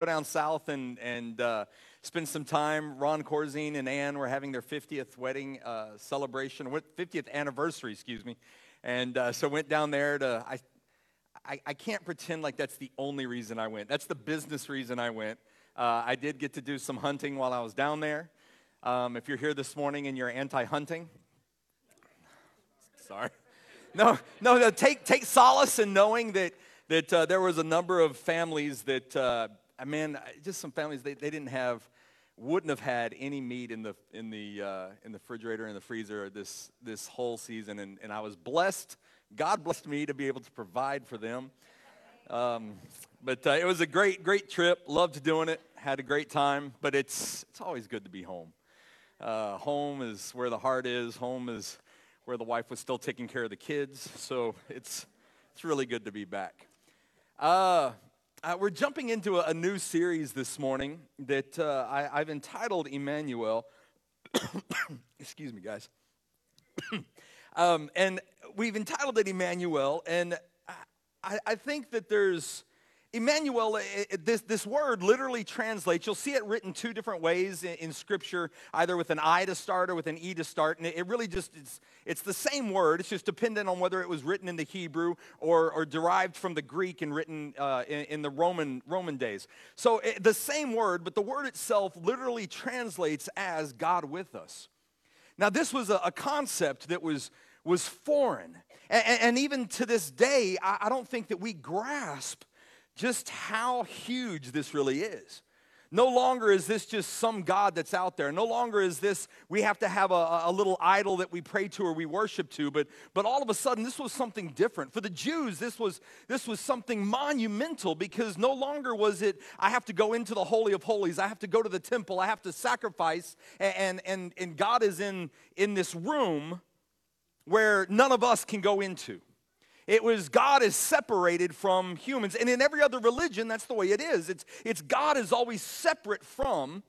go down south and, and uh, spend some time. Ron Corzine and Ann were having their 50th wedding uh, celebration, 50th anniversary, excuse me. And uh, so went down there to, I, I, I, can't pretend like that's the only reason I went. That's the business reason I went. Uh, I did get to do some hunting while I was down there. Um, if you're here this morning and you're anti hunting, sorry. No, no, no, take, take solace in knowing that, that uh, there was a number of families that, uh, man, just some families, they, they didn't have, wouldn't have had any meat in the, in the, uh, in the refrigerator, in the freezer this, this whole season. And, and I was blessed. God blessed me to be able to provide for them. Um, but uh, it was a great, great trip. Loved doing it. Had a great time. But it's, it's always good to be home. Uh, home is where the heart is. Home is where the wife was still taking care of the kids. So it's, it's really good to be back. Uh, uh, we're jumping into a, a, new series this morning that uh, I, have entitled Emmanuel. Excuse me, guys. um, and we've entitled it Emmanuel, and I, I think that there's Emmanuel, eh, eh, this, this word literally translates, you'll see it written two different ways in, in, Scripture, either with an I to start or with an E to start. And it, it really just, it's, it's the same word. It's just dependent on whether it was written in the Hebrew or, or derived from the Greek and written uh, in, in, the Roman, Roman days. So it, eh, the same word, but the word itself literally translates as God with us. Now, this was a, a concept that was, was foreign. And, and even to this day, I, I don't think that we grasp just how huge this really is. No longer is this just some God that's out there. No longer is this we have to have a, a, little idol that we pray to or we worship to, but, but all of a sudden this was something different. For the Jews, this was, this was something monumental because no longer was it, I have to go into the Holy of Holies, I have to go to the temple, I have to sacrifice, and, and, and God is in, in this room where none of us can go into. It was God is separated from humans. And in every other religion, that's the way it is. It's, it's God is always separate from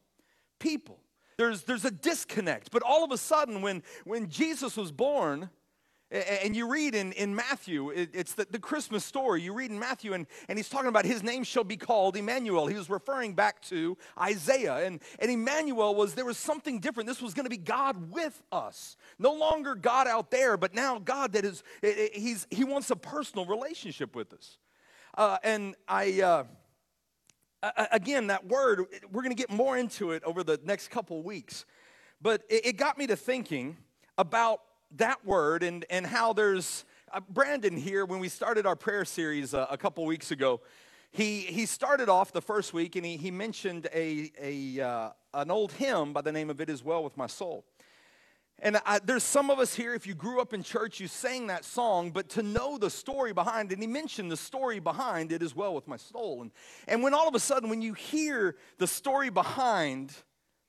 people. There's, there's a disconnect. But all of a sudden, when, when Jesus was born, and you read in, in Matthew, it's the, the Christmas story. You read in Matthew, and, and he's talking about his name shall be called Emmanuel. He was referring back to Isaiah. And, and Emmanuel was, there was something different. This was going to be God with us. No longer God out there, but now God that is, he's, he wants a personal relationship with us. Uh, and I, uh, again, that word, we're going to get more into it over the next couple weeks. But it, it got me to thinking about that word and, and how there's uh, Brandon here, when we started our prayer series uh, a couple weeks ago, he, he started off the first week and he, he mentioned a, a, uh, an old hymn by the name of It Is Well With My Soul. And I, there's some of us here, if you grew up in church, you sang that song, but to know the story behind and he mentioned the story behind it as well with my soul. And, and when all of a sudden, when you hear the story behind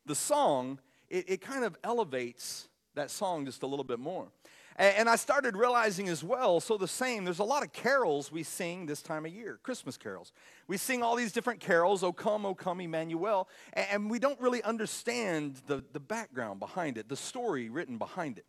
the song, it, it kind of elevates that song just a little bit more. And I started realizing as well, so the same, there's a lot of carols we sing this time of year, Christmas carols. We sing all these different carols, O come, O come, Emmanuel, and we don't really understand the, the background behind it, the story written behind it.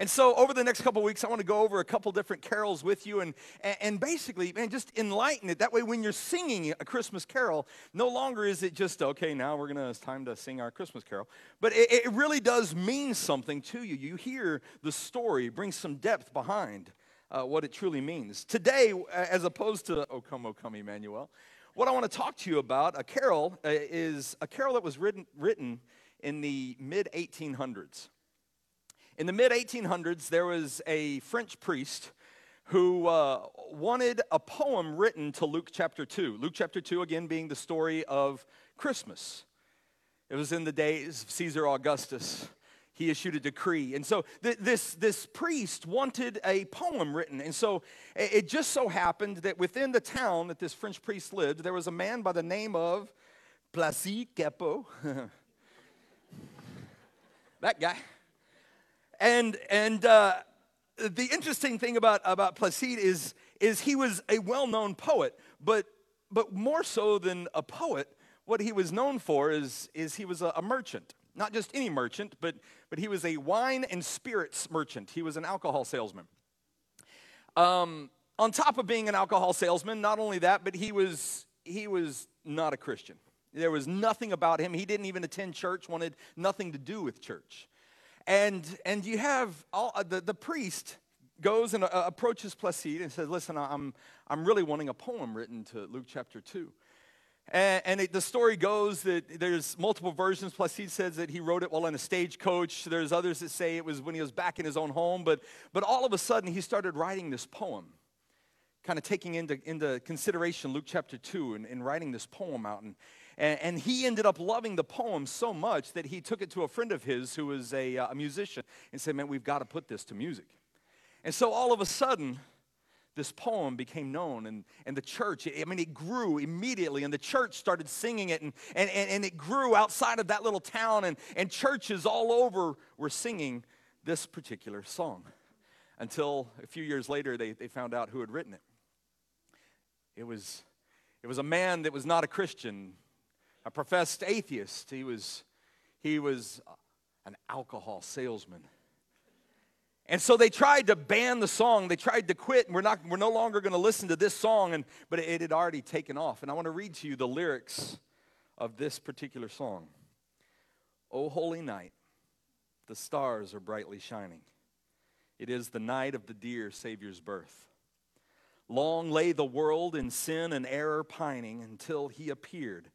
And so, over the next couple weeks, I want to go over a couple different carols with you and, and basically, man, just enlighten it. That way, when you're singing a Christmas carol, no longer is it just, okay, now we're going to, it's time to sing our Christmas carol. But it, it really does mean something to you. You hear the story, brings some depth behind uh, what it truly means. Today, as opposed to, O come, O come, Emmanuel, what I want to talk to you about, a carol, uh, is a carol that was written, written in the mid 1800s. In the mid 1800s, there was a French priest who uh, wanted a poem written to Luke chapter 2. Luke chapter 2, again, being the story of Christmas. It was in the days of Caesar Augustus. He issued a decree. And so th- this, this priest wanted a poem written. And so it, it just so happened that within the town that this French priest lived, there was a man by the name of Placide Cappeau. that guy. And, and uh, the interesting thing about, about Placide is, is he was a well known poet, but, but more so than a poet, what he was known for is, is he was a, a merchant. Not just any merchant, but, but he was a wine and spirits merchant. He was an alcohol salesman. Um, on top of being an alcohol salesman, not only that, but he was, he was not a Christian. There was nothing about him. He didn't even attend church, wanted nothing to do with church. And, and you have all, uh, the, the priest goes and uh, approaches Placide and says, Listen, I'm, I'm really wanting a poem written to Luke chapter 2. And, and it, the story goes that there's multiple versions. Placide says that he wrote it while in a stagecoach. There's others that say it was when he was back in his own home. But, but all of a sudden, he started writing this poem, kind of taking into, into consideration Luke chapter 2 and, and writing this poem out. And, and, and, he ended up loving the poem so much that he took it to a friend of his who was a, uh, a musician and said, Man, we've got to put this to music. And so all of a sudden, this poem became known and, and the church i mean it grew immediately and the church started singing it and, and, and, it grew outside of that little town and, and churches all over were singing this particular song until a few years later they, they found out who had written it it was it was a man that was not a christian a professed atheist he was he was an alcohol salesman and so they tried to ban the song. They tried to quit, and we're, not, we're no longer going to listen to this song, and, but it had already taken off. And I want to read to you the lyrics of this particular song. O holy night, the stars are brightly shining. It is the night of the dear Savior's birth. Long lay the world in sin and error pining until he appeared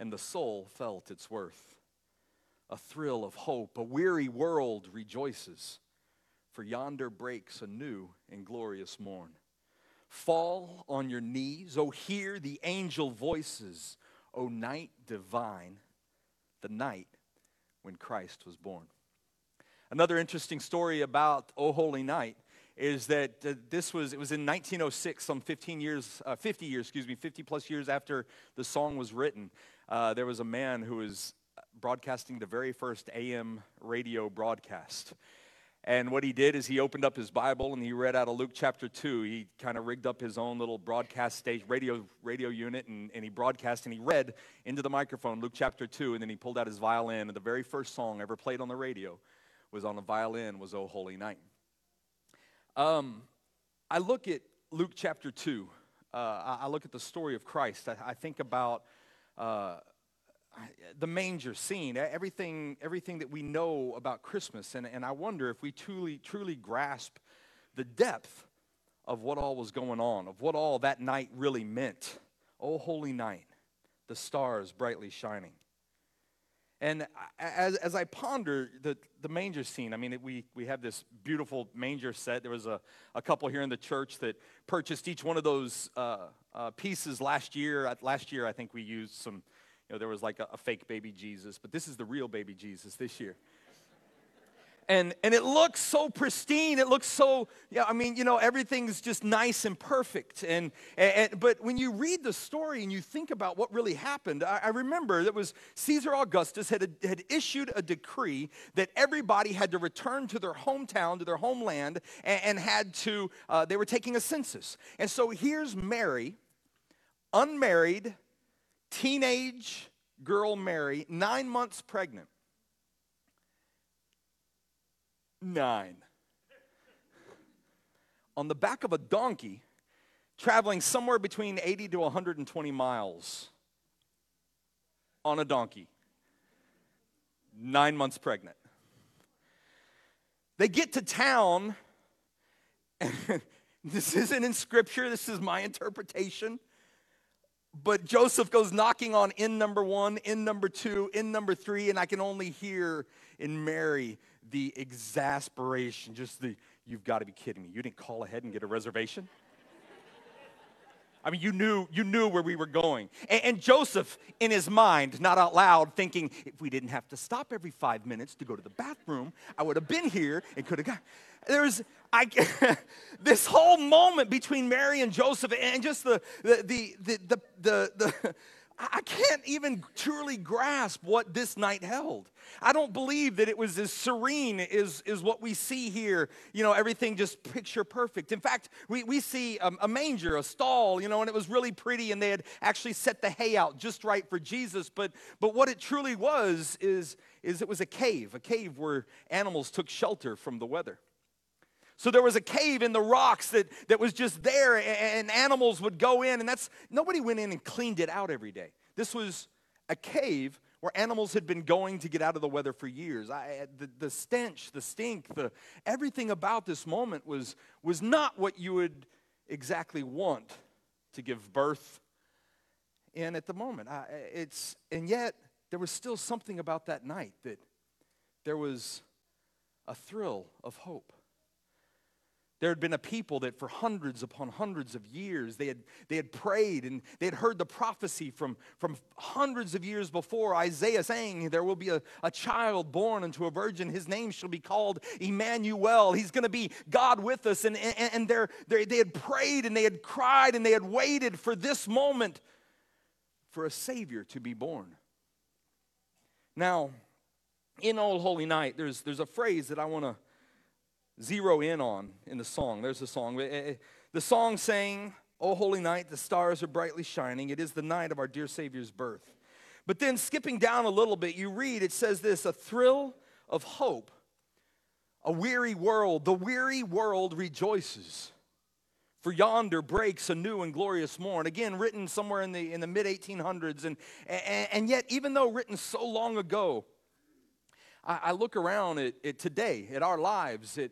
and the soul felt its worth. A thrill of hope, a weary world rejoices for yonder breaks a new and glorious morn. Fall on your knees, oh, hear the angel voices, O night divine, the night when Christ was born. Another interesting story about O Holy Night is that uh, this was it was in 1906 some 15 years uh, 50 years excuse me 50 plus years after the song was written uh, there was a man who was broadcasting the very first am radio broadcast and what he did is he opened up his Bible and he read out of Luke chapter 2. He kind of rigged up his own little broadcast stage radio, radio unit and, and he broadcast and he read into the microphone Luke chapter 2. And then he pulled out his violin. And the very first song ever played on the radio was on the violin was Oh Holy Night. Um, I look at Luke chapter 2. Uh, I, I, look at the story of Christ. I, I think about uh, the manger scene, everything, everything that we know about Christmas. And, and I wonder if we truly, truly grasp the depth of what all was going on, of what all that night really meant. Oh, holy night, the stars brightly shining. And as, as I ponder the, the manger scene, I mean, we, we have this beautiful manger set. There was a, a couple here in the church that purchased each one of those uh, uh, pieces last year. Last year, I think we used some you know, there was like a, a fake baby Jesus, but this is the real baby Jesus this year and and it looks so pristine. It looks so yeah i mean you know everything's just nice and perfect. And, and but when you read the story and you think about what really happened i, I remember that was caesar augustus had, had issued a decree that everybody had to return to their hometown to their homeland and, and had to uh, they were taking a census. And so here's mary unmarried teenage girl Mary, nine months pregnant. Nine. On the back of a donkey, traveling somewhere between 80 to 120 miles on a donkey. Nine months pregnant. They get to town, and this isn't in scripture, this is my interpretation. But Joseph goes knocking on inn number one, inn number two, inn number three, and I can only hear in Mary the exasperation, just the, you've got to be kidding me. You didn't call ahead and get a reservation? I mean, you knew, you knew where we were going. And, and, Joseph, in his mind, not out loud, thinking, if we didn't have to stop every five minutes to go to the bathroom, I would have been here and could have got. There's I, this whole moment between Mary and Joseph and just the, the, the, the, the, the, the I can't even truly grasp what this night held. I don't believe that it was as serene as, as what we see here. You know, everything just picture perfect. In fact, we, we see a, a, manger, a stall, you know, and it was really pretty, and they had actually set the hay out just right for Jesus. But, but what it truly was is, is it was a cave, a cave where animals took shelter from the weather. So there was a cave in the rocks that, that was just there, and animals would go in, and that's nobody went in and cleaned it out every day. This was a cave where animals had been going to get out of the weather for years. I, the, the stench, the stink, the, everything about this moment was, was not what you would exactly want to give birth in at the moment. I, it's, and yet, there was still something about that night that there was a thrill of hope. There had been a people that for hundreds upon hundreds of years, they had, they had prayed and they had heard the prophecy from, from hundreds of years before Isaiah saying, There will be a, a child born unto a virgin. His name shall be called Emmanuel. He's going to be God with us. And, and, and they're, they're, they had prayed and they had cried and they had waited for this moment for a Savior to be born. Now, in Old Holy Night, there's, there's a phrase that I want to zero in on in the song. There's a song. Eh, eh, the song saying, O holy night, the stars are brightly shining. It is the night of our dear Savior's birth. But then skipping down a little bit, you read, it says this a thrill of hope, a weary world. The weary world rejoices. For yonder breaks a new and glorious morn. Again, written somewhere in the, in the mid 1800s. And, and, and, yet, even though written so long ago, I, I look around at, at, today, at our lives, at,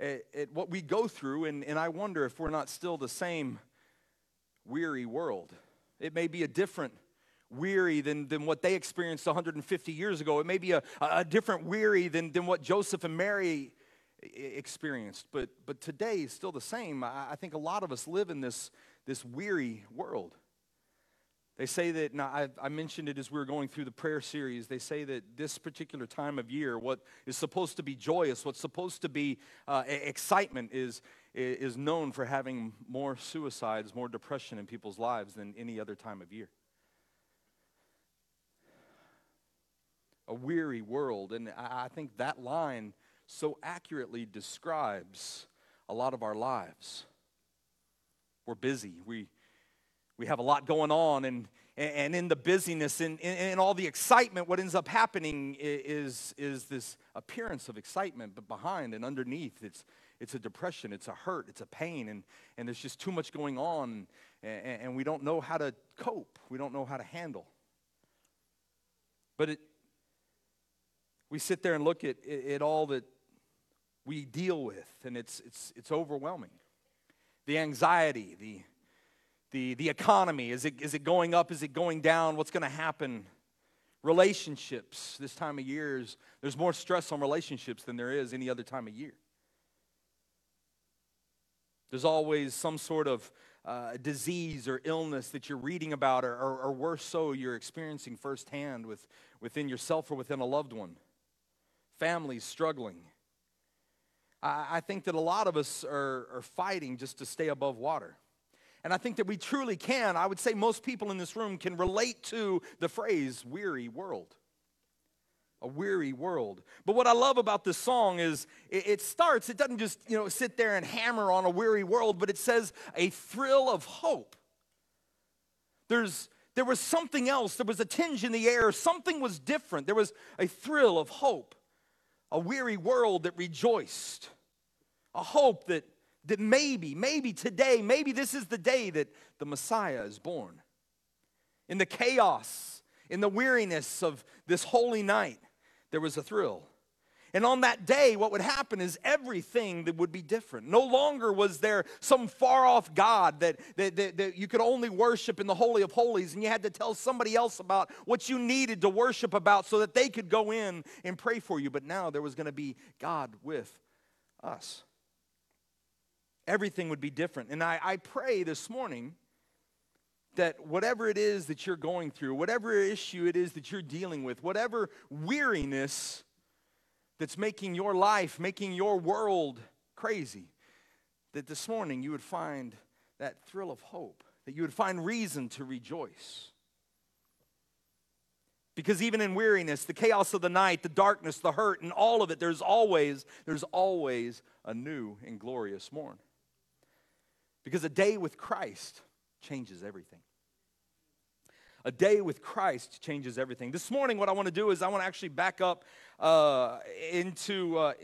at, at what we go through, and, and I wonder if we're not still the same weary world. It may be a different weary than, than what they experienced 150 years ago. It may be a, a different weary than, than what Joseph and Mary experienced. But, but today is still the same. I, I think a lot of us live in this, this weary world. They say that, now I, I, mentioned it as we were going through the prayer series, they say that this particular time of year, what is supposed to be joyous, what's supposed to be uh, excitement, is, is known for having more suicides, more depression in people's lives than any other time of year. A weary world, and I, I think that line so accurately describes a lot of our lives. We're busy. We we have a lot going on and and in the busyness and in all the excitement what ends up happening is is this appearance of excitement but behind and underneath it's it's a depression it's a hurt it's a pain and and there's just too much going on and, and we don't know how to cope. We don't know how to handle. But it we sit there and look at, at all that we deal with and it's it's it's overwhelming. The anxiety the the, the economy. Is it, is it going up? Is it going down? What's going to happen? Relationships. This time of year, is, there's more stress on relationships than there is any other time of year. There's always some sort of uh, disease or illness that you're reading about, or, or, or worse so, you're experiencing firsthand with, within yourself or within a loved one. Families struggling. I, I think that a lot of us are, are fighting just to stay above water. And I think that we truly can. I would say most people in this room can relate to the phrase weary world. A weary world. But what I love about this song is it, starts, it doesn't just, you know, sit there and hammer on a weary world, but it says a thrill of hope. There's there was something else, there was a tinge in the air, something was different. There was a thrill of hope. A weary world that rejoiced. A hope that that maybe, maybe today, maybe this is the day that the Messiah is born. In the chaos, in the weariness of this holy night, there was a thrill. And on that day, what would happen is everything that would be different. No longer was there some far off God that, that, that, that, you could only worship in the Holy of Holies, and you had to tell somebody else about what you needed to worship about so that they could go in and pray for you. But now there was going to be God with us everything would be different. And I, I pray this morning that whatever it is that you're going through, whatever issue it is that you're dealing with, whatever weariness that's making your life, making your world crazy, that this morning you would find that thrill of hope, that you would find reason to rejoice. Because even in weariness, the chaos of the night, the darkness, the hurt, and all of it, there's always, there's always a new and glorious morn. Because a day with Christ changes everything. A day with Christ changes everything. This morning, what I want to do is I want to actually back up uh, into uh,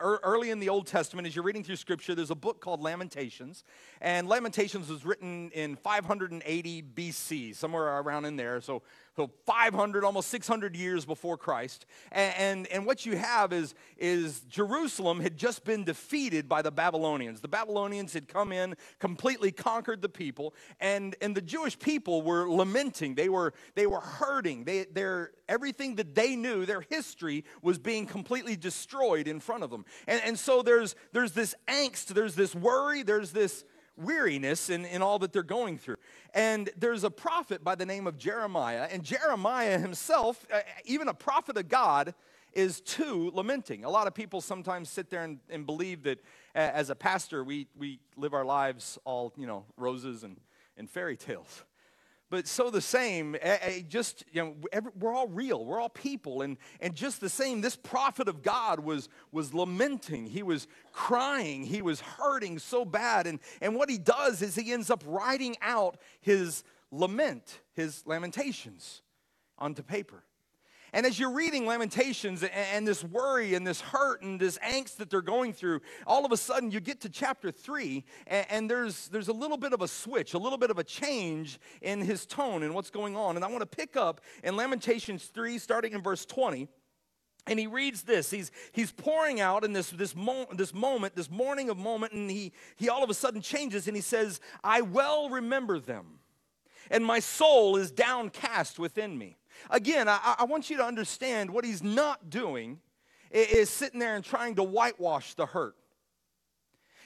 early in the Old Testament, as you're reading through Scripture, there's a book called Lamentations. And Lamentations was written in 580 BC, somewhere around in there. So so 500, almost 600 years before Christ. And, and, and, what you have is, is Jerusalem had just been defeated by the Babylonians. The Babylonians had come in, completely conquered the people, and, and the Jewish people were lamenting. They were, they were hurting. They, their, everything that they knew, their history, was being completely destroyed in front of them. And, and so there's, there's this angst, there's this worry, there's this weariness in, in all that they're going through. And there's a prophet by the name of Jeremiah, and Jeremiah himself, uh, even a prophet of God, is too lamenting. A lot of people sometimes sit there and, and believe that as a pastor, we, we live our lives all, you know, roses and, and fairy tales. But so the same, just, you know, we're all real, we're all people. And, and just the same, this prophet of God was, was lamenting, he was crying, he was hurting so bad. And, and what he does is he ends up writing out his lament, his lamentations onto paper. And as you're reading Lamentations and, this worry and this hurt and this angst that they're going through, all of a sudden you get to chapter three, and, there's, there's a little bit of a switch, a little bit of a change in his tone and what's going on. And I want to pick up in Lamentations 3, starting in verse 20. And he reads this. He's, he's pouring out in this, this, mo- this moment, this morning of moment, and he, he all of a sudden changes and he says, I well remember them, and my soul is downcast within me. Again, I, I want you to understand what he's not doing is sitting there and trying to whitewash the hurt.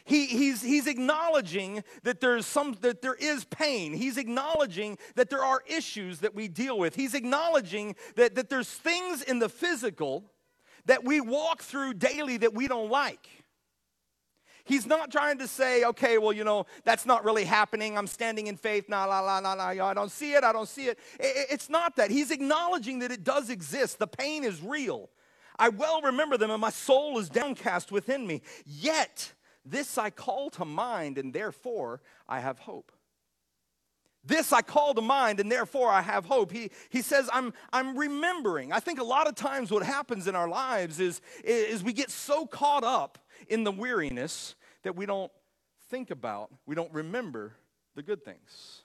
He, he's, he's acknowledging that there's some that there is pain. He's acknowledging that there are issues that we deal with. He's acknowledging that, that there's things in the physical that we walk through daily that we don't like. He's not trying to say, okay, well, you know, that's not really happening. I'm standing in faith. Nah, la, la, la, la. I don't see it. I don't see it. It's not that. He's acknowledging that it does exist. The pain is real. I well remember them, and my soul is downcast within me. Yet, this I call to mind, and therefore I have hope. This I call to mind, and therefore I have hope. He, he says, I'm, I'm remembering. I think a lot of times what happens in our lives is, is we get so caught up in the weariness that we don't think about, we don't remember the good things.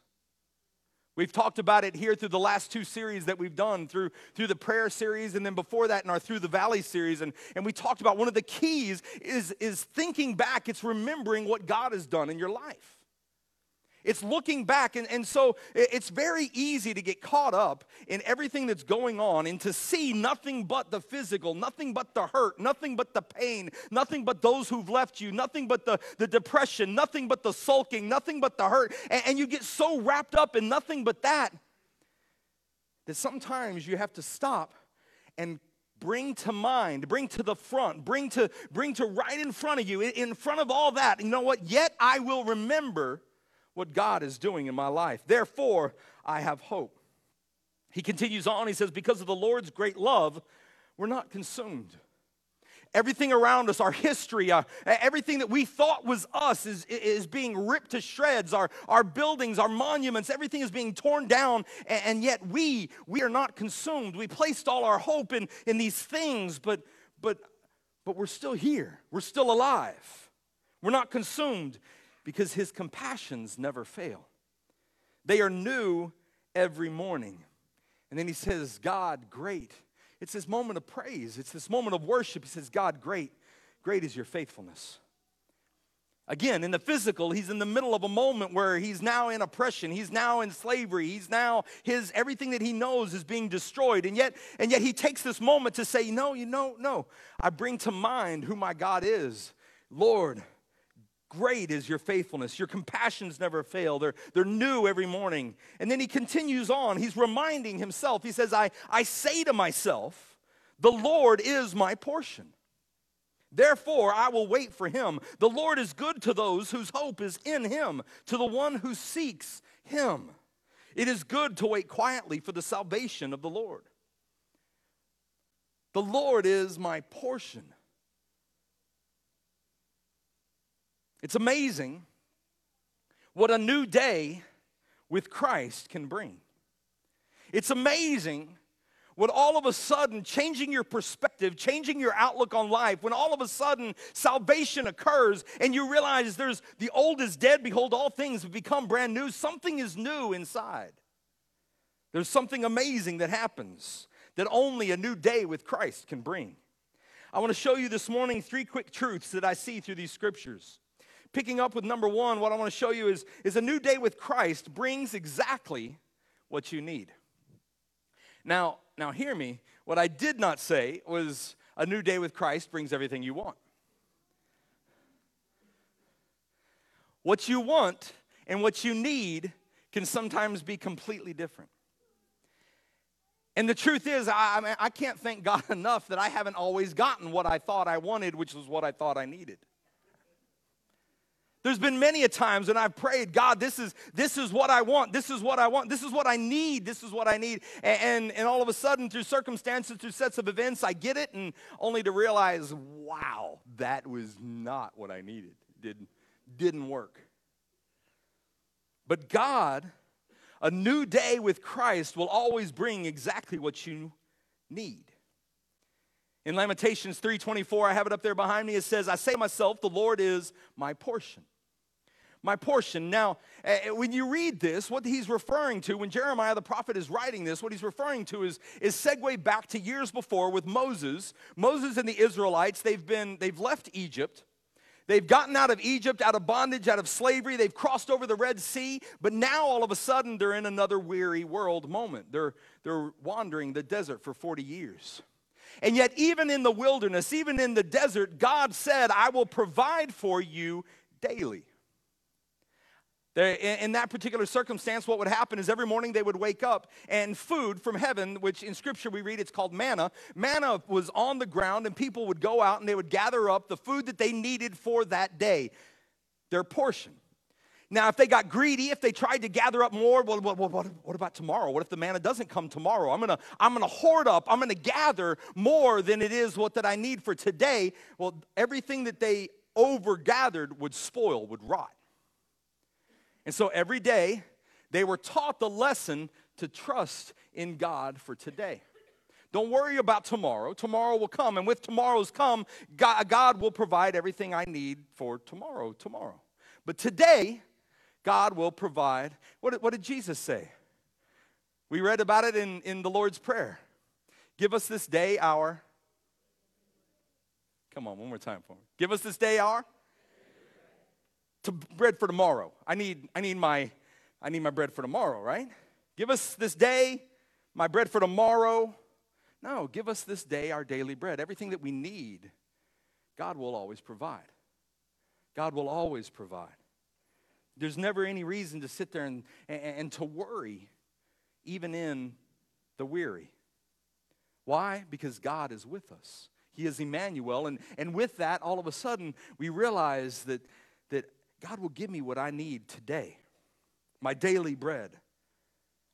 We've talked about it here through the last two series that we've done, through, through the prayer series, and then before that in our Through the Valley series. And, and we talked about one of the keys is, is thinking back, it's remembering what God has done in your life. It's looking back. And, and so it's very easy to get caught up in everything that's going on and to see nothing but the physical, nothing but the hurt, nothing but the pain, nothing but those who've left you, nothing but the, the depression, nothing but the sulking, nothing but the hurt. And, and you get so wrapped up in nothing but that that sometimes you have to stop and bring to mind bring to the front bring to bring to right in front of you in front of all that you know what yet i will remember what God is doing in my life. Therefore, I have hope. He continues on, he says, Because of the Lord's great love, we're not consumed. Everything around us, our history, uh, everything that we thought was us is, is being ripped to shreds. Our, our buildings, our monuments, everything is being torn down, and, and yet we, we are not consumed. We placed all our hope in, in these things, but, but, but we're still here. We're still alive. We're not consumed because his compassions never fail. They are new every morning. And then he says, God, great. It's this moment of praise, it's this moment of worship. He says, God, great. Great is your faithfulness. Again, in the physical, he's in the middle of a moment where he's now in oppression. He's now in slavery. He's now his everything that he knows is being destroyed. And yet, and yet he takes this moment to say, No, you know, no. I bring to mind who my God is. Lord, Great is your faithfulness. Your compassions never fail. They're, they're new every morning. And then he continues on. He's reminding himself. He says, I, I say to myself, the Lord is my portion. Therefore, I will wait for him. The Lord is good to those whose hope is in him, to the one who seeks him. It is good to wait quietly for the salvation of the Lord. The Lord is my portion. It's amazing what a new day with Christ can bring. It's amazing when all of a sudden changing your perspective, changing your outlook on life, when all of a sudden salvation occurs and you realize there's the old is dead, behold, all things have become brand new, something is new inside. There's something amazing that happens that only a new day with Christ can bring. I want to show you this morning three quick truths that I see through these scriptures. Picking up with number one, what I want to show you is, is a new day with Christ brings exactly what you need. Now, now hear me. What I did not say was a new day with Christ brings everything you want. What you want and what you need can sometimes be completely different. And the truth is, I, I, mean, I can't thank God enough that I haven't always gotten what I thought I wanted, which was what I thought I needed. There's been many a times when I've prayed, God, this is, this is what I want. This is what I want. This is what I need. This is what I need. And, and, and all of a sudden, through circumstances, through sets of events, I get it, and only to realize, wow, that was not what I needed. Didn't, didn't work. But God, a new day with Christ will always bring exactly what you need. In Lamentations 3:24, I have it up there behind me. It says, "I say to myself, the Lord is my portion." My portion. Now, when you read this, what he's referring to, when Jeremiah the prophet is writing this, what he's referring to is, is segue back to years before with Moses. Moses and the Israelites, they've been, they've left Egypt. They've gotten out of Egypt, out of bondage, out of slavery. They've crossed over the Red Sea, but now all of a sudden they're in another weary world moment. They're, they're wandering the desert for 40 years. And yet, even in the wilderness, even in the desert, God said, I will provide for you daily. In that particular circumstance, what would happen is every morning they would wake up and food from heaven, which in scripture we read it's called manna. Manna was on the ground, and people would go out and they would gather up the food that they needed for that day, their portion. Now, if they got greedy, if they tried to gather up more, what, what, what about tomorrow? What if the manna doesn't come tomorrow? I'm gonna, I'm gonna hoard up, I'm gonna gather more than it is what that I need for today. Well, everything that they overgathered would spoil, would rot. And so every day, they were taught the lesson to trust in God for today. Don't worry about tomorrow. Tomorrow will come. And with tomorrow's come, God, will provide everything I need for tomorrow, tomorrow. But today, God will provide. What, what did Jesus say? We read about it in, in the Lord's Prayer. Give us this day our. Come on, one more time for me. Give us this day our to bread for tomorrow. I need, I need my, I need my bread for tomorrow, right? Give us this day my bread for tomorrow. No, give us this day our daily bread. Everything that we need, God will always provide. God will always provide. There's never any reason to sit there and, and, and to worry, even in the weary. Why? Because God is with us. He is Emmanuel. And, and with that, all of a sudden, we realize that, that God will give me what I need today, my daily bread.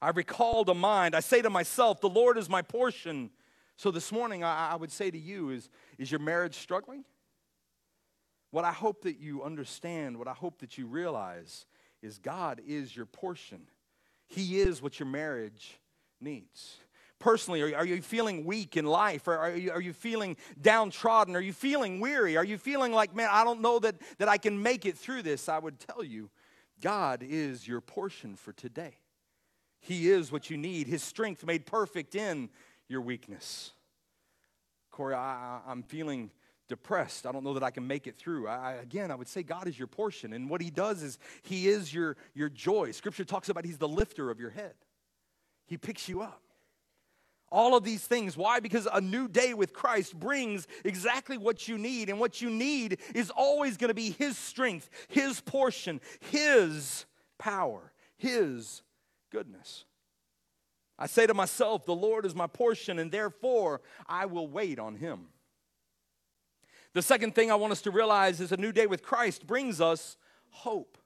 I recall to mind, I say to myself, the Lord is my portion. So this morning, I, I would say to you, is, is your marriage struggling? What I hope that you understand, what I hope that you realize, is God is your portion. He is what your marriage needs personally? Are, are you feeling weak in life? Or are you, are you feeling downtrodden? Are you feeling weary? Are you feeling like, man, I don't know that, that I can make it through this? I would tell you, God is your portion for today. He is what you need, His strength made perfect in your weakness. Corey, I, am feeling depressed. I don't know that I can make it through. I, again, I would say God is your portion. And what He does is He is your, your joy. Scripture talks about He's the lifter of your head, He picks you up. All of these things. Why? Because a new day with Christ brings exactly what you need. And what you need is always going to be His strength, His portion, His power, His goodness. I say to myself, The Lord is my portion, and therefore I will wait on Him. The second thing I want us to realize is a new day with Christ brings us hope.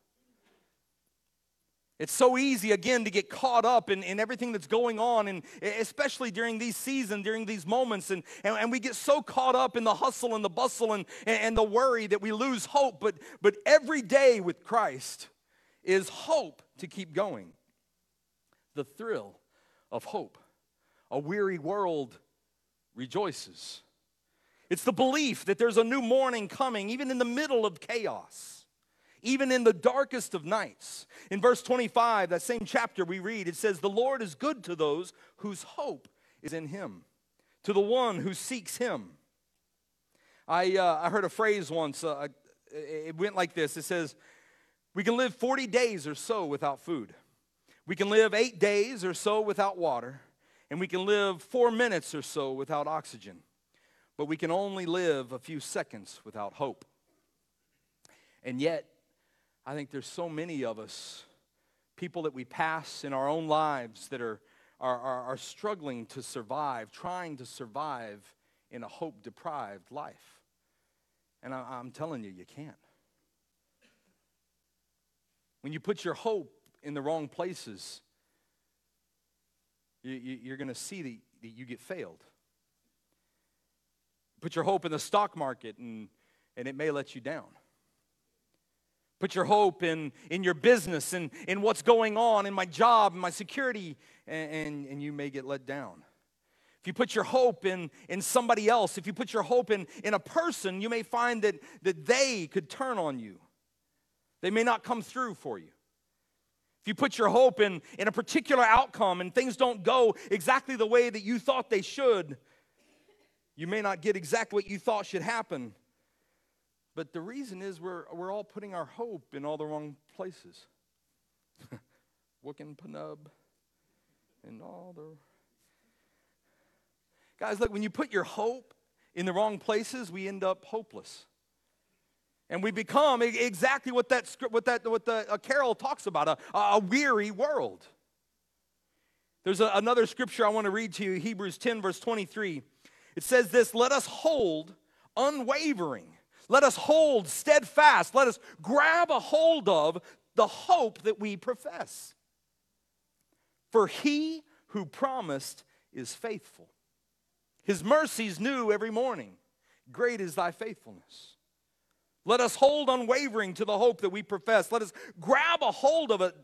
It's so easy, again, to get caught up in, in everything that's going on, and especially during these seasons, during these moments. And, and, and, we get so caught up in the hustle and the bustle and, and the worry that we lose hope. But, but every day with Christ is hope to keep going. The thrill of hope. A weary world rejoices. It's the belief that there's a new morning coming, even in the middle of chaos, even in the darkest of nights. In verse 25, that same chapter we read, it says, The Lord is good to those whose hope is in him, to the one who seeks him. I, uh, I heard a phrase once, uh, it went like this it says, We can live 40 days or so without food, we can live eight days or so without water, and we can live four minutes or so without oxygen but we can only live a few seconds without hope. And yet, I think there's so many of us, people that we pass in our own lives that are, are, are, are struggling to survive, trying to survive in a hope deprived life. And I, I'm telling you, you can't. When you put your hope in the wrong places, you, you're going to see that, that you get failed put your hope in the stock market and, and it may let you down. Put your hope in, in your business and in what's going on in my job and my security, and, and, and you may get let down. If you put your hope in, in somebody else, if you put your hope in, in a person, you may find that, that they could turn on you. They may not come through for you. If you put your hope in, in a particular outcome and things don't go exactly the way that you thought they should, you may not get exactly what you thought should happen. But the reason is we're, we're all putting our hope in all the wrong places. Wiccan Penub and all the. Guys, look, when you put your hope in the wrong places, we end up hopeless. And we become exactly what that, what that what the uh, Carol talks about a, a weary world. There's a, another scripture I want to read to you Hebrews 10, verse 23. It says this let us hold unwavering. Let us hold steadfast. Let us grab a hold of the hope that we profess. For he who promised is faithful. His mercies new every morning. Great is thy faithfulness. Let us hold unwavering to the hope that we profess. Let us grab a hold of it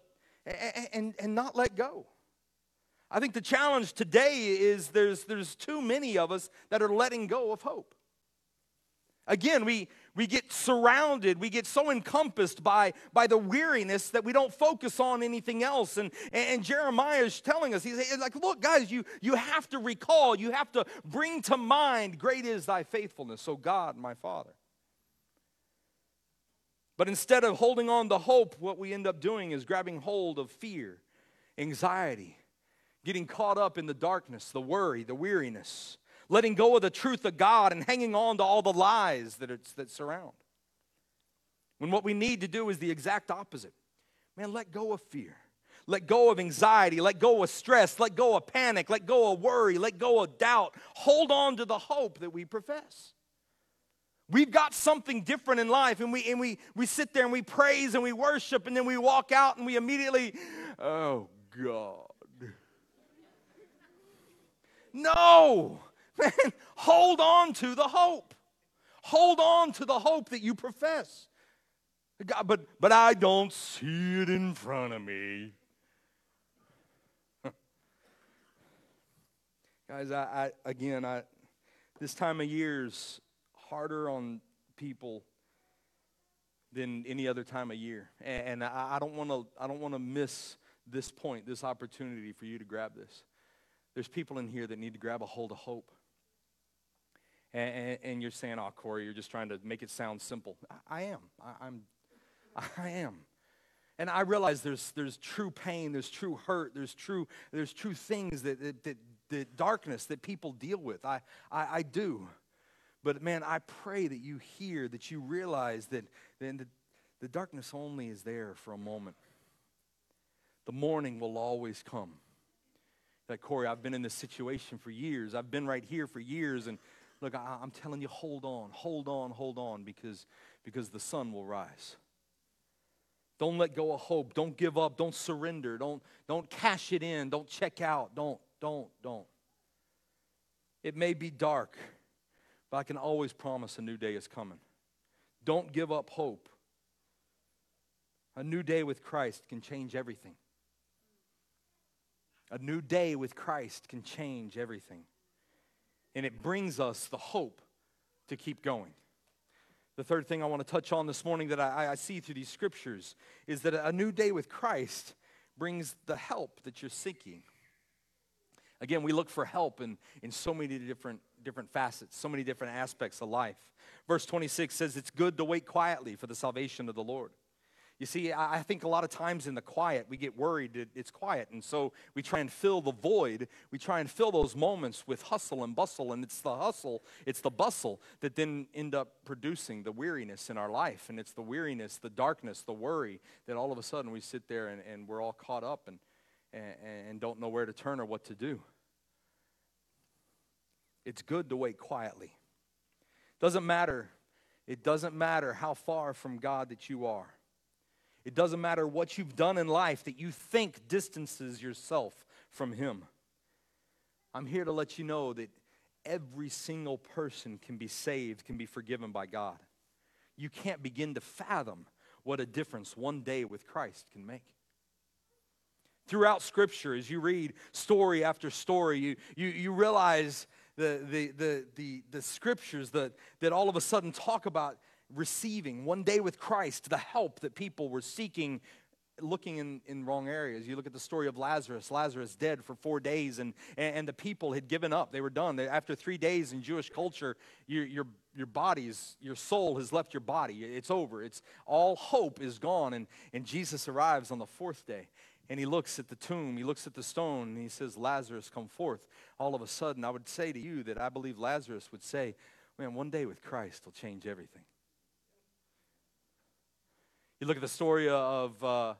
and, and, and not let go. I think the challenge today is there's, there's too many of us that are letting go of hope. Again, we, we get surrounded, we get so encompassed by, by the weariness that we don't focus on anything else. And, and Jeremiah is telling us, he's like, look, guys, you, you have to recall, you have to bring to mind, great is thy faithfulness, so God, my Father. But instead of holding on to hope, what we end up doing is grabbing hold of fear, anxiety, getting caught up in the darkness, the worry, the weariness, letting go of the truth of God and hanging on to all the lies that, it's, that surround. When what we need to do is the exact opposite. Man, let go of fear. Let go of anxiety. Let go of stress. Let go of panic. Let go of worry. Let go of doubt. Hold on to the hope that we profess. We've got something different in life, and we, and we, we sit there and we praise and we worship, and then we walk out and we immediately, oh God. No, man, hold on to the hope. Hold on to the hope that you profess. God, but, but I don't see it in front of me. Guys, I, I, again, I, this time of year is harder on people than any other time of year, and, and I, I don't want to. I don't want to miss this point, this opportunity for you to grab this. There's people in here that need to grab a hold of hope. And, and, you're saying, oh, Corey, you're just trying to make it sound simple. I, I am. I, I'm, I am. And I realize there's, there's true pain, there's true hurt, there's true, there's true things that, that, that, that darkness that people deal with. I, I, I do. But man, I pray that you hear, that you realize that, that the, the darkness only is there for a moment. The morning will always come. Like, Corey, I've been in this situation for years. I've been right here for years. And look, I, am telling you, hold on, hold on, hold on, because, because the sun will rise. Don't let go of hope. Don't give up. Don't surrender. Don't, don't cash it in. Don't check out. Don't, don't, don't. It may be dark, but I can always promise a new day is coming. Don't give up hope. A new day with Christ can change everything. A new day with Christ can change everything. And it brings us the hope to keep going. The third thing I want to touch on this morning that I, I, see through these scriptures is that a new day with Christ brings the help that you're seeking. Again, we look for help in, in so many different, different facets, so many different aspects of life. Verse 26 says, It's good to wait quietly for the salvation of the Lord. You see, I think a lot of times in the quiet, we get worried that it's quiet. And so we try and fill the void. We try and fill those moments with hustle and bustle. And it's the hustle, it's the bustle that then end up producing the weariness in our life. And it's the weariness, the darkness, the worry that all of a sudden we sit there and, and we're all caught up and, and, and don't know where to turn or what to do. It's good to wait quietly. Doesn't matter. It doesn't matter how far from God that you are. It doesn't matter what you've done in life that you think distances yourself from Him. I'm here to let you know that every single person can be saved, can be forgiven by God. You can't begin to fathom what a difference one day with Christ can make. Throughout Scripture, as you read story after story, you, you, you realize the, the, the, the, the scriptures that, that all of a sudden talk about receiving one day with Christ, the help that people were seeking looking in, in wrong areas. You look at the story of Lazarus. Lazarus dead for four days, and, and, the people had given up. They were done. After three days in Jewish culture, your, your, your body's, your soul has left your body. It's over. It's all hope is gone. And, and Jesus arrives on the fourth day. And he looks at the tomb, he looks at the stone, and he says, Lazarus, come forth. All of a sudden, I would say to you that I believe Lazarus would say, Man, one day with Christ will change everything. You look at the story of uh,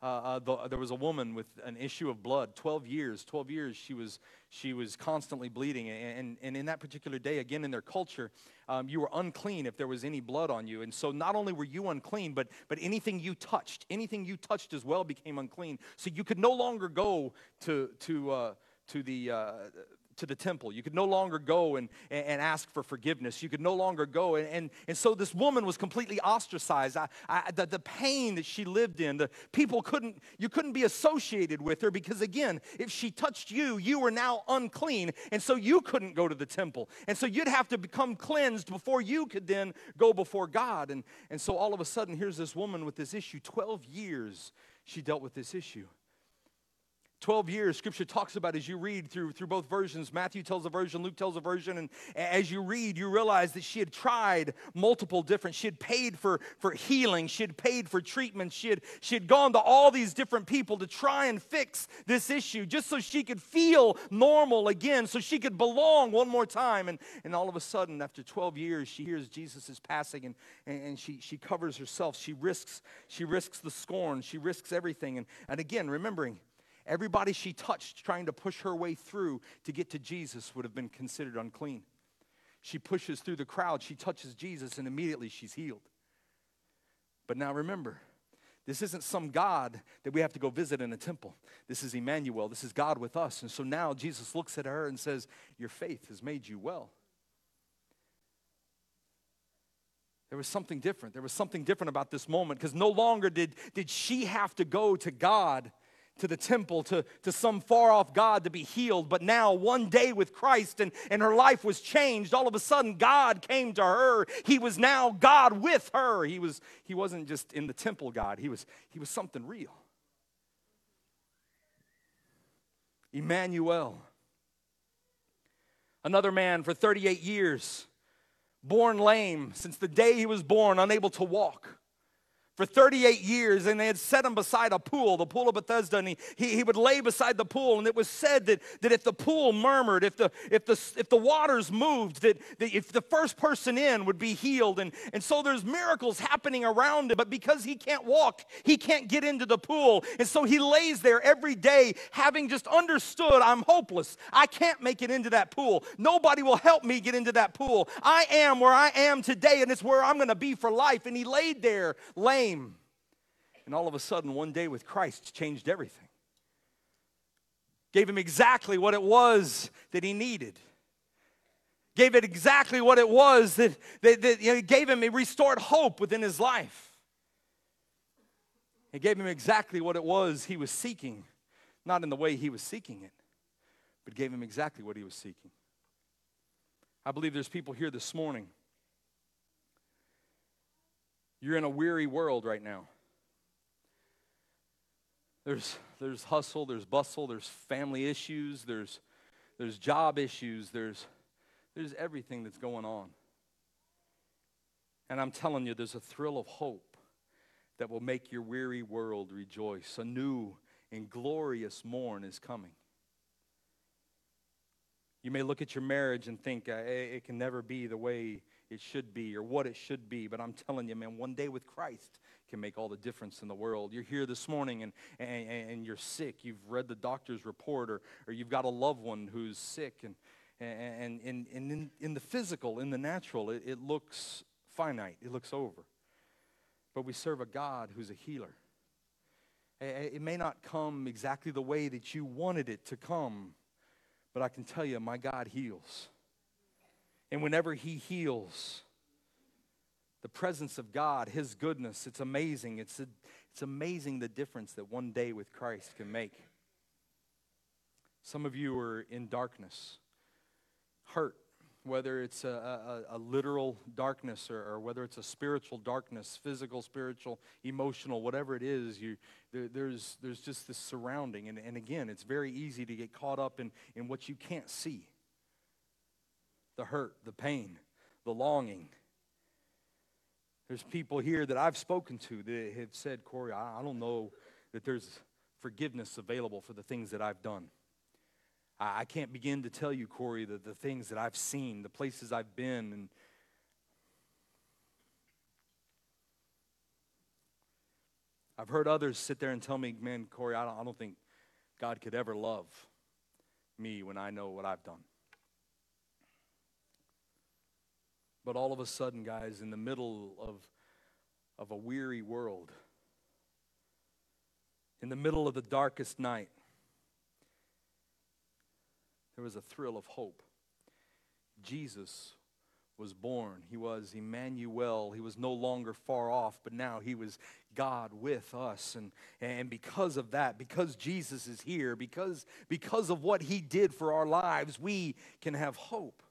uh, uh, the, there was a woman with an issue of blood 12 years 12 years she was she was constantly bleeding and, and in that particular day again in their culture um, you were unclean if there was any blood on you and so not only were you unclean but but anything you touched anything you touched as well became unclean so you could no longer go to to uh, to the uh, to the temple. You could no longer go and, and ask for forgiveness. You could no longer go. And, and, and so this woman was completely ostracized. I, I, the, the pain that she lived in, the people couldn't, you couldn't be associated with her because, again, if she touched you, you were now unclean. And so you couldn't go to the temple. And so you'd have to become cleansed before you could then go before God. And, and so all of a sudden, here's this woman with this issue. 12 years she dealt with this issue. 12 years scripture talks about as you read through, through both versions. Matthew tells a version luke tells a version and as you read you realize that she had tried multiple different she had paid for, for healing she had paid for treatment she had, she had gone to all these different people to try and fix this issue just so she could feel normal again so she could belong one more time. And, and all of a sudden after 12 years she hears jesus is passing and, and, she, she covers herself. She risks she risks the scorn. She risks everything. And, and again remembering Everybody she touched trying to push her way through to get to Jesus would have been considered unclean. She pushes through the crowd, she touches Jesus, and immediately she's healed. But now remember, this isn't some God that we have to go visit in a temple. This is Emmanuel. This is God with us. And so now Jesus looks at her and says, Your faith has made you well. There was something different. There was something different about this moment because no longer did, did she have to go to God to the temple, to, to some far off God to be healed. But now, one day with Christ, and, and her life was changed. All of a sudden, God came to her. He was now God with her. He, was, he wasn't just in the temple God, he was, he was something real. Emmanuel. Another man for 38 years, born lame since the day he was born, unable to walk for 38 years, and they had set him beside a pool, the pool of Bethesda, and he, he, he, would lay beside the pool. And it was said that, that if the pool murmured, if the, if the, if the waters moved, that, that if the first person in would be healed. And, and so there's miracles happening around him, but because he can't walk, he can't get into the pool. And so he lays there every day, having just understood, I'm hopeless. I can't make it into that pool. Nobody will help me get into that pool. I am where I am today, and it's where I'm going to be for life. And he laid there, laying and all of a sudden, one day with Christ changed everything. Gave him exactly what it was that he needed. Gave it exactly what it was that, that, that you know, gave him, it restored hope within his life. It gave him exactly what it was he was seeking not in the way he was seeking it, but gave him exactly what he was seeking. I believe there's people here this morning. You're in a weary world right now. There's, there's hustle, there's bustle, there's family issues, there's, there's job issues, there's, there's everything that's going on. And I'm telling you, there's a thrill of hope that will make your weary world rejoice. A new and glorious morn is coming. You may look at your marriage and think it can never be the way it should be or what it should be, but I'm telling you, man, one day with Christ can make all the difference in the world. You're here this morning and, and, and you're sick. You've read the doctor's report, or, or you've got a loved one who's sick. And, and, and, and in, in the physical, in the natural, it, it looks finite, it looks over. But we serve a God who's a healer. It may not come exactly the way that you wanted it to come, but I can tell you, my God heals. And whenever He heals, the presence of God, His goodness, it's amazing. It's, a, it's amazing the difference that one day with Christ can make. Some of you are in darkness, hurt, whether it's a, a, a literal darkness or, or, whether it's a spiritual darkness, physical, spiritual, emotional, whatever it is, you, there, there's, there's just this surrounding. And, and again, it's very easy to get caught up in, in what you can't see the hurt, the pain, the longing. There's people here that I've spoken to that have said, Corey, I, don't know that there's forgiveness available for the things that I've done. I, can't begin to tell you, Corey, the, the things that I've seen, the places I've been, and I've heard others sit there and tell me, man, Corey, I don't, I don't think God could ever love me when I know what I've done. But all of a sudden, guys, in the middle of, of a weary world, in the middle of the darkest night, there was a thrill of hope. Jesus was born. He was Emmanuel. He was no longer far off, but now he was God with us. And, and because of that, because Jesus is here, because, because of what he did for our lives, we can have hope.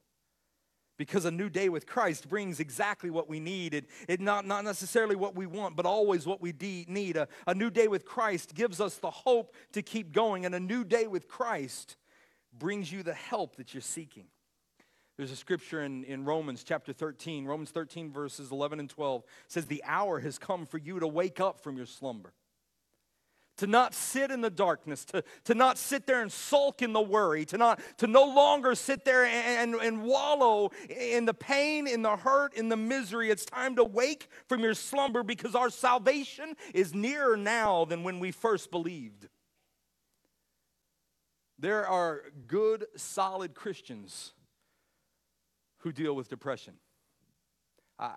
Because a new day with Christ brings exactly what we need. It, it not, not necessarily what we want, but always what we de- need. A, a new day with Christ gives us the hope to keep going. And a new day with Christ brings you the help that you're seeking. There's a scripture in, in Romans chapter 13, Romans 13, verses 11 and 12 says, The hour has come for you to wake up from your slumber. To not sit in the darkness, to, to not sit there and sulk in the worry, to not to no longer sit there and, and, and wallow in the pain, in the hurt, in the misery. It's time to wake from your slumber because our salvation is nearer now than when we first believed. There are good, solid Christians who deal with depression. I,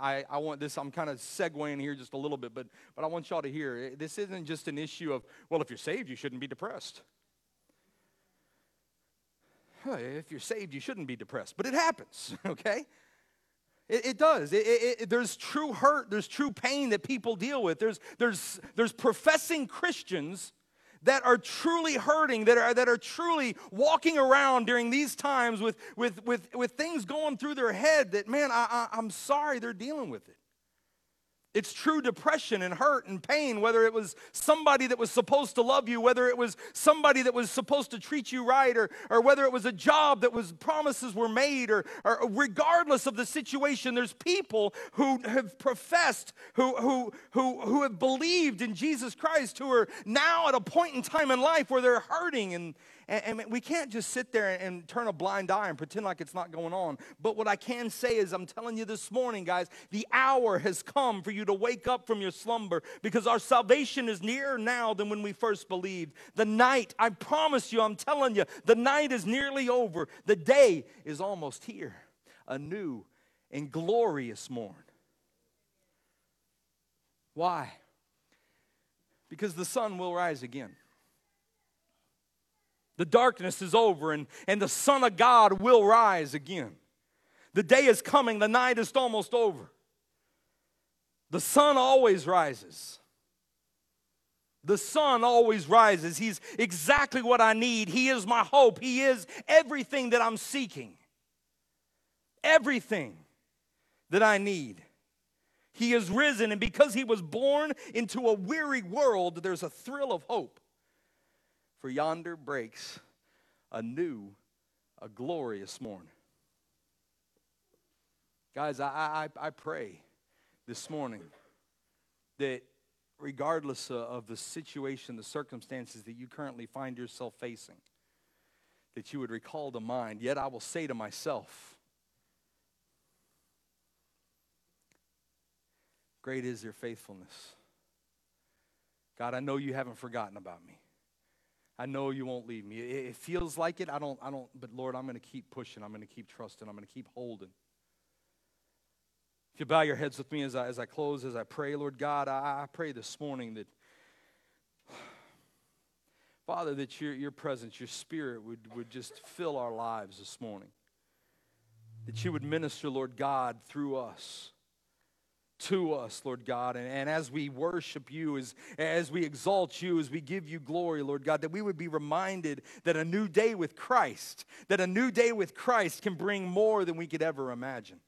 I, I want this, I'm kind of segueing here just a little bit, but, but I want y'all to hear eh, this isn't just an issue of, well, if you're saved, you shouldn't be depressed. If you're saved, you shouldn't be depressed, but it happens, okay? It, it does. It, it, there's true hurt, there's true pain that people deal with. There's, there's, there's professing Christians that are truly hurting, that are, that are truly walking around during these times with, with, with, with things going through their head that, man, I, I, I'm sorry they're dealing with it. It's true depression and hurt and pain, whether it was somebody that was supposed to love you, whether it was somebody that was supposed to treat you right, or, or whether it was a job that was promises were made, or, or regardless of the situation, there's people who have professed, who, who, who, who have believed in Jesus Christ, who are now at a point in time in life where they're hurting and, and, and, we can't just sit there and turn a blind eye and pretend like it's not going on. But what I can say is, I'm telling you this morning, guys, the hour has come for you to wake up from your slumber because our salvation is nearer now than when we first believed. The night, I promise you, I'm telling you, the night is nearly over. The day is almost here. A new and glorious morn. Why? Because the sun will rise again. The darkness is over and, and the Son of God will rise again. The day is coming, the night is almost over. The sun always rises. The sun always rises. He's exactly what I need. He is my hope. He is everything that I'm seeking. Everything that I need. He is risen, and because he was born into a weary world, there's a thrill of hope. For yonder breaks a new, a glorious morn. Guys, I, I, I pray this morning that regardless of the situation, the circumstances that you currently find yourself facing, that you would recall to mind. Yet I will say to myself, Great is your faithfulness. God, I know you haven't forgotten about me. I know you won't leave me. It feels like it. I don't, I don't, but Lord, I'm going to keep pushing. I'm going to keep trusting. I'm going to keep holding. If you bow your heads with me as I, as I close, as I pray, Lord God, I, I pray this morning that, Father, that your, your presence, your spirit would, would just fill our lives this morning. That you would minister, Lord God, through us to us, Lord God. And, and as we worship you, as, as we exalt you, as we give you glory, Lord God, that we would be reminded that a new day with Christ, that a new day with Christ can bring more than we could ever imagine.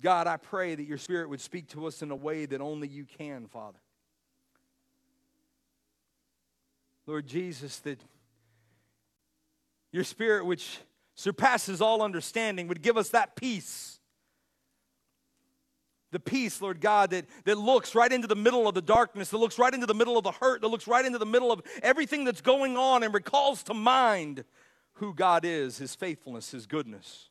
God, I pray that your Spirit would speak to us in a way that only you can, Father. Lord Jesus, that your Spirit, which surpasses all understanding, would give us that peace. The peace, Lord God, that, that looks right into the middle of the darkness, that looks right into the middle of the hurt, that looks right into the middle of everything that's going on and recalls to mind who God is, His faithfulness, His goodness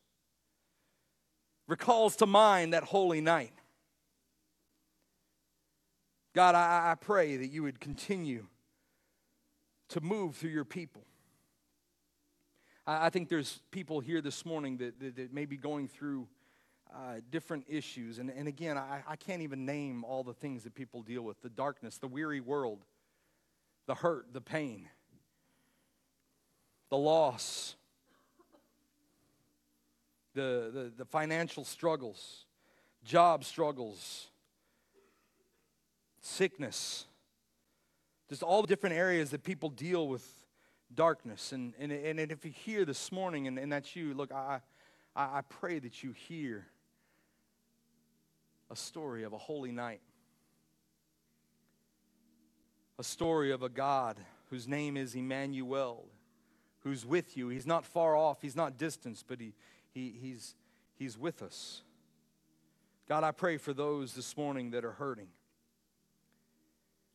recalls to mind that holy night. God, I, I pray that you would continue to move through your people. I, I think there's people here this morning that, that, that may be going through uh, different issues. And, and again, I, I can't even name all the things that people deal with the darkness, the weary world, the hurt, the pain, the loss, the, the, the financial struggles, job struggles, sickness, just all the different areas that people deal with darkness. And, and, and if you hear this morning and, and that's you, look, I, I, I pray that you hear a story of a holy night, a story of a God whose name is Emmanuel, who's with you. He's not far off, he's not distant, but he, he, he's, he's with us. God, I pray for those this morning that are hurting.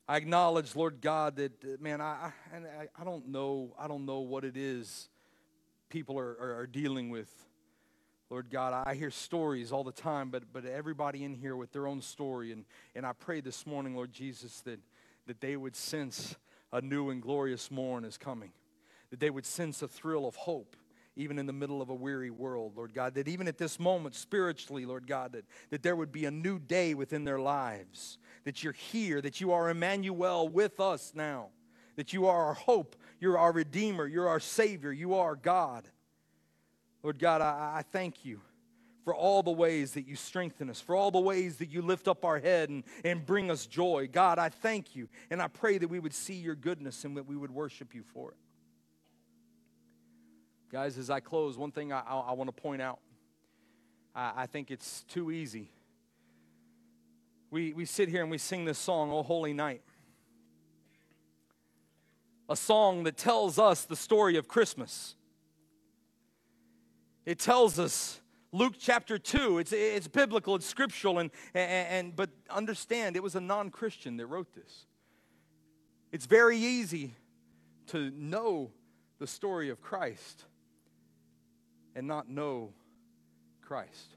I acknowledge, Lord God, that uh, man, I, I, I don't know, I don't know what it is people are, are, are dealing with. Lord God, I hear stories all the time, but, but everybody in here with their own story. And, and I pray this morning, Lord Jesus, that, that they would sense a new and glorious morn is coming, that they would sense a thrill of hope, even in the middle of a weary world, Lord God. That even at this moment, spiritually, Lord God, that, that there would be a new day within their lives. That you're here, that you are Emmanuel with us now. That you are our hope, you're our Redeemer, you're our Savior, you are God. Lord God, I, I thank you for all the ways that you strengthen us, for all the ways that you lift up our head and, and bring us joy. God, I thank you, and I pray that we would see your goodness and that we would worship you for it. Guys, as I close, one thing I, I, I want to point out I, I think it's too easy. We, we sit here and we sing this song, Oh Holy Night. A song that tells us the story of Christmas. It tells us Luke chapter 2. It's, it's biblical, it's scriptural, and, and, and but understand it was a non Christian that wrote this. It's very easy to know the story of Christ and not know Christ.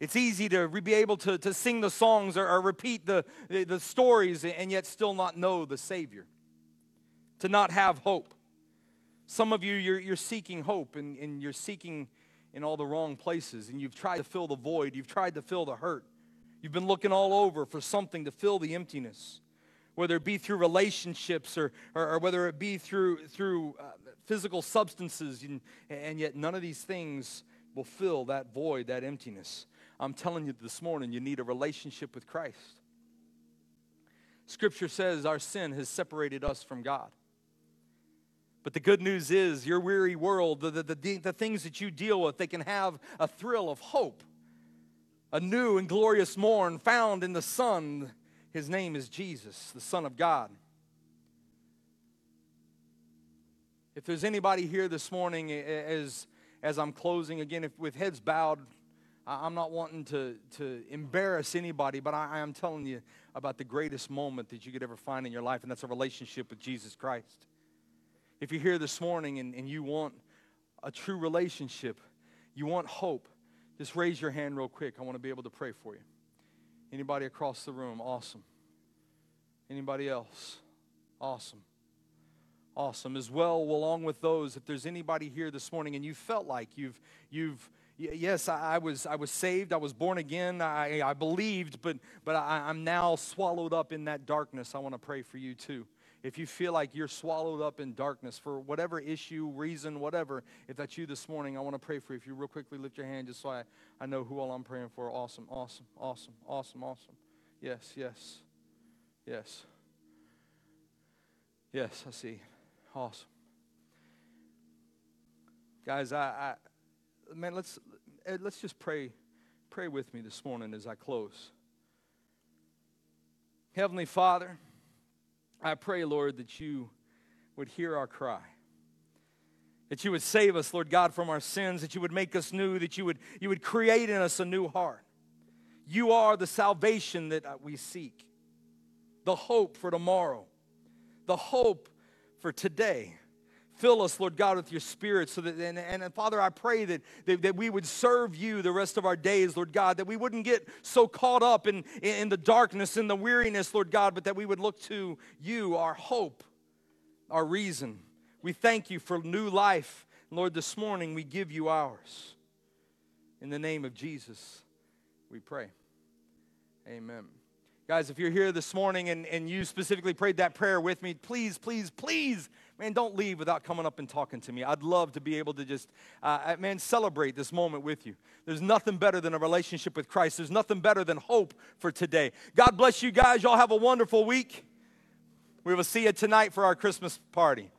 It's easy to be able to, to sing the songs or, or repeat the, the, the stories and yet still not know the Savior, to not have hope. Some of you, you're, you're seeking hope and, and you're seeking in all the wrong places, and you've tried to fill the void, you've tried to fill the hurt. You've been looking all over for something to fill the emptiness whether it be through relationships or, or, or whether it be through, through uh, physical substances, and, and yet none of these things will fill that void, that emptiness. I'm telling you this morning, you need a relationship with Christ. Scripture says our sin has separated us from God. But the good news is, your weary world, the, the, the, the, things that you deal with, they can have a thrill of hope. A new and glorious morn found in the Son. His name is Jesus, the Son of God. If there's anybody here this morning, as, as I'm closing again, if, with heads bowed, I'm not wanting to, to embarrass anybody, but I, I am telling you about the greatest moment that you could ever find in your life, and that's a relationship with Jesus Christ. If you're here this morning and, and you want a true relationship, you want hope, just raise your hand real quick. I want to be able to pray for you. Anybody across the room? Awesome. Anybody else? Awesome. Awesome. As well, along with those, if there's anybody here this morning and you felt like you've, you've, yes, I, was, I was saved, I was born again, I, I believed, but, but I, I'm now swallowed up in that darkness. I want to pray for you too. If you feel like you're swallowed up in darkness for whatever issue, reason, whatever, if that's you this morning, I want to pray for you. If you real quickly lift your hand just so I, I know who all I'm praying for. Awesome, awesome, awesome, awesome, awesome. Yes, yes, yes. Yes, I see. Awesome. Guys, I, I man, let's eh, let's just pray pray with me this morning as I close. Heavenly Father, I pray, Lord, that you would hear our cry. That you would save us, Lord God, from our sins, that you would make us new, that you would, you would create in us a new heart. You are the salvation that uh, we seek, the hope for tomorrow, the hope for today. Fill us, Lord God, with your spirit so that, and, and, Father, I pray that, that, that, we would serve you the rest of our days, Lord God, that we wouldn't get so caught up in, in the darkness and the weariness, Lord God, but that we would look to you, our hope, our reason. We thank you for new life. Lord, this morning we give you ours. In the name of Jesus, we pray. Amen. Guys, if you're here this morning and, and you specifically prayed that prayer with me, please, please, please man, don't leave without coming up and talking to me. I'd love to be able to just, uh, uh, man, celebrate this moment with you. There's nothing better than a relationship with Christ. There's nothing better than hope for today. God bless you guys. Y'all have a wonderful week. We will see you tonight for our Christmas party.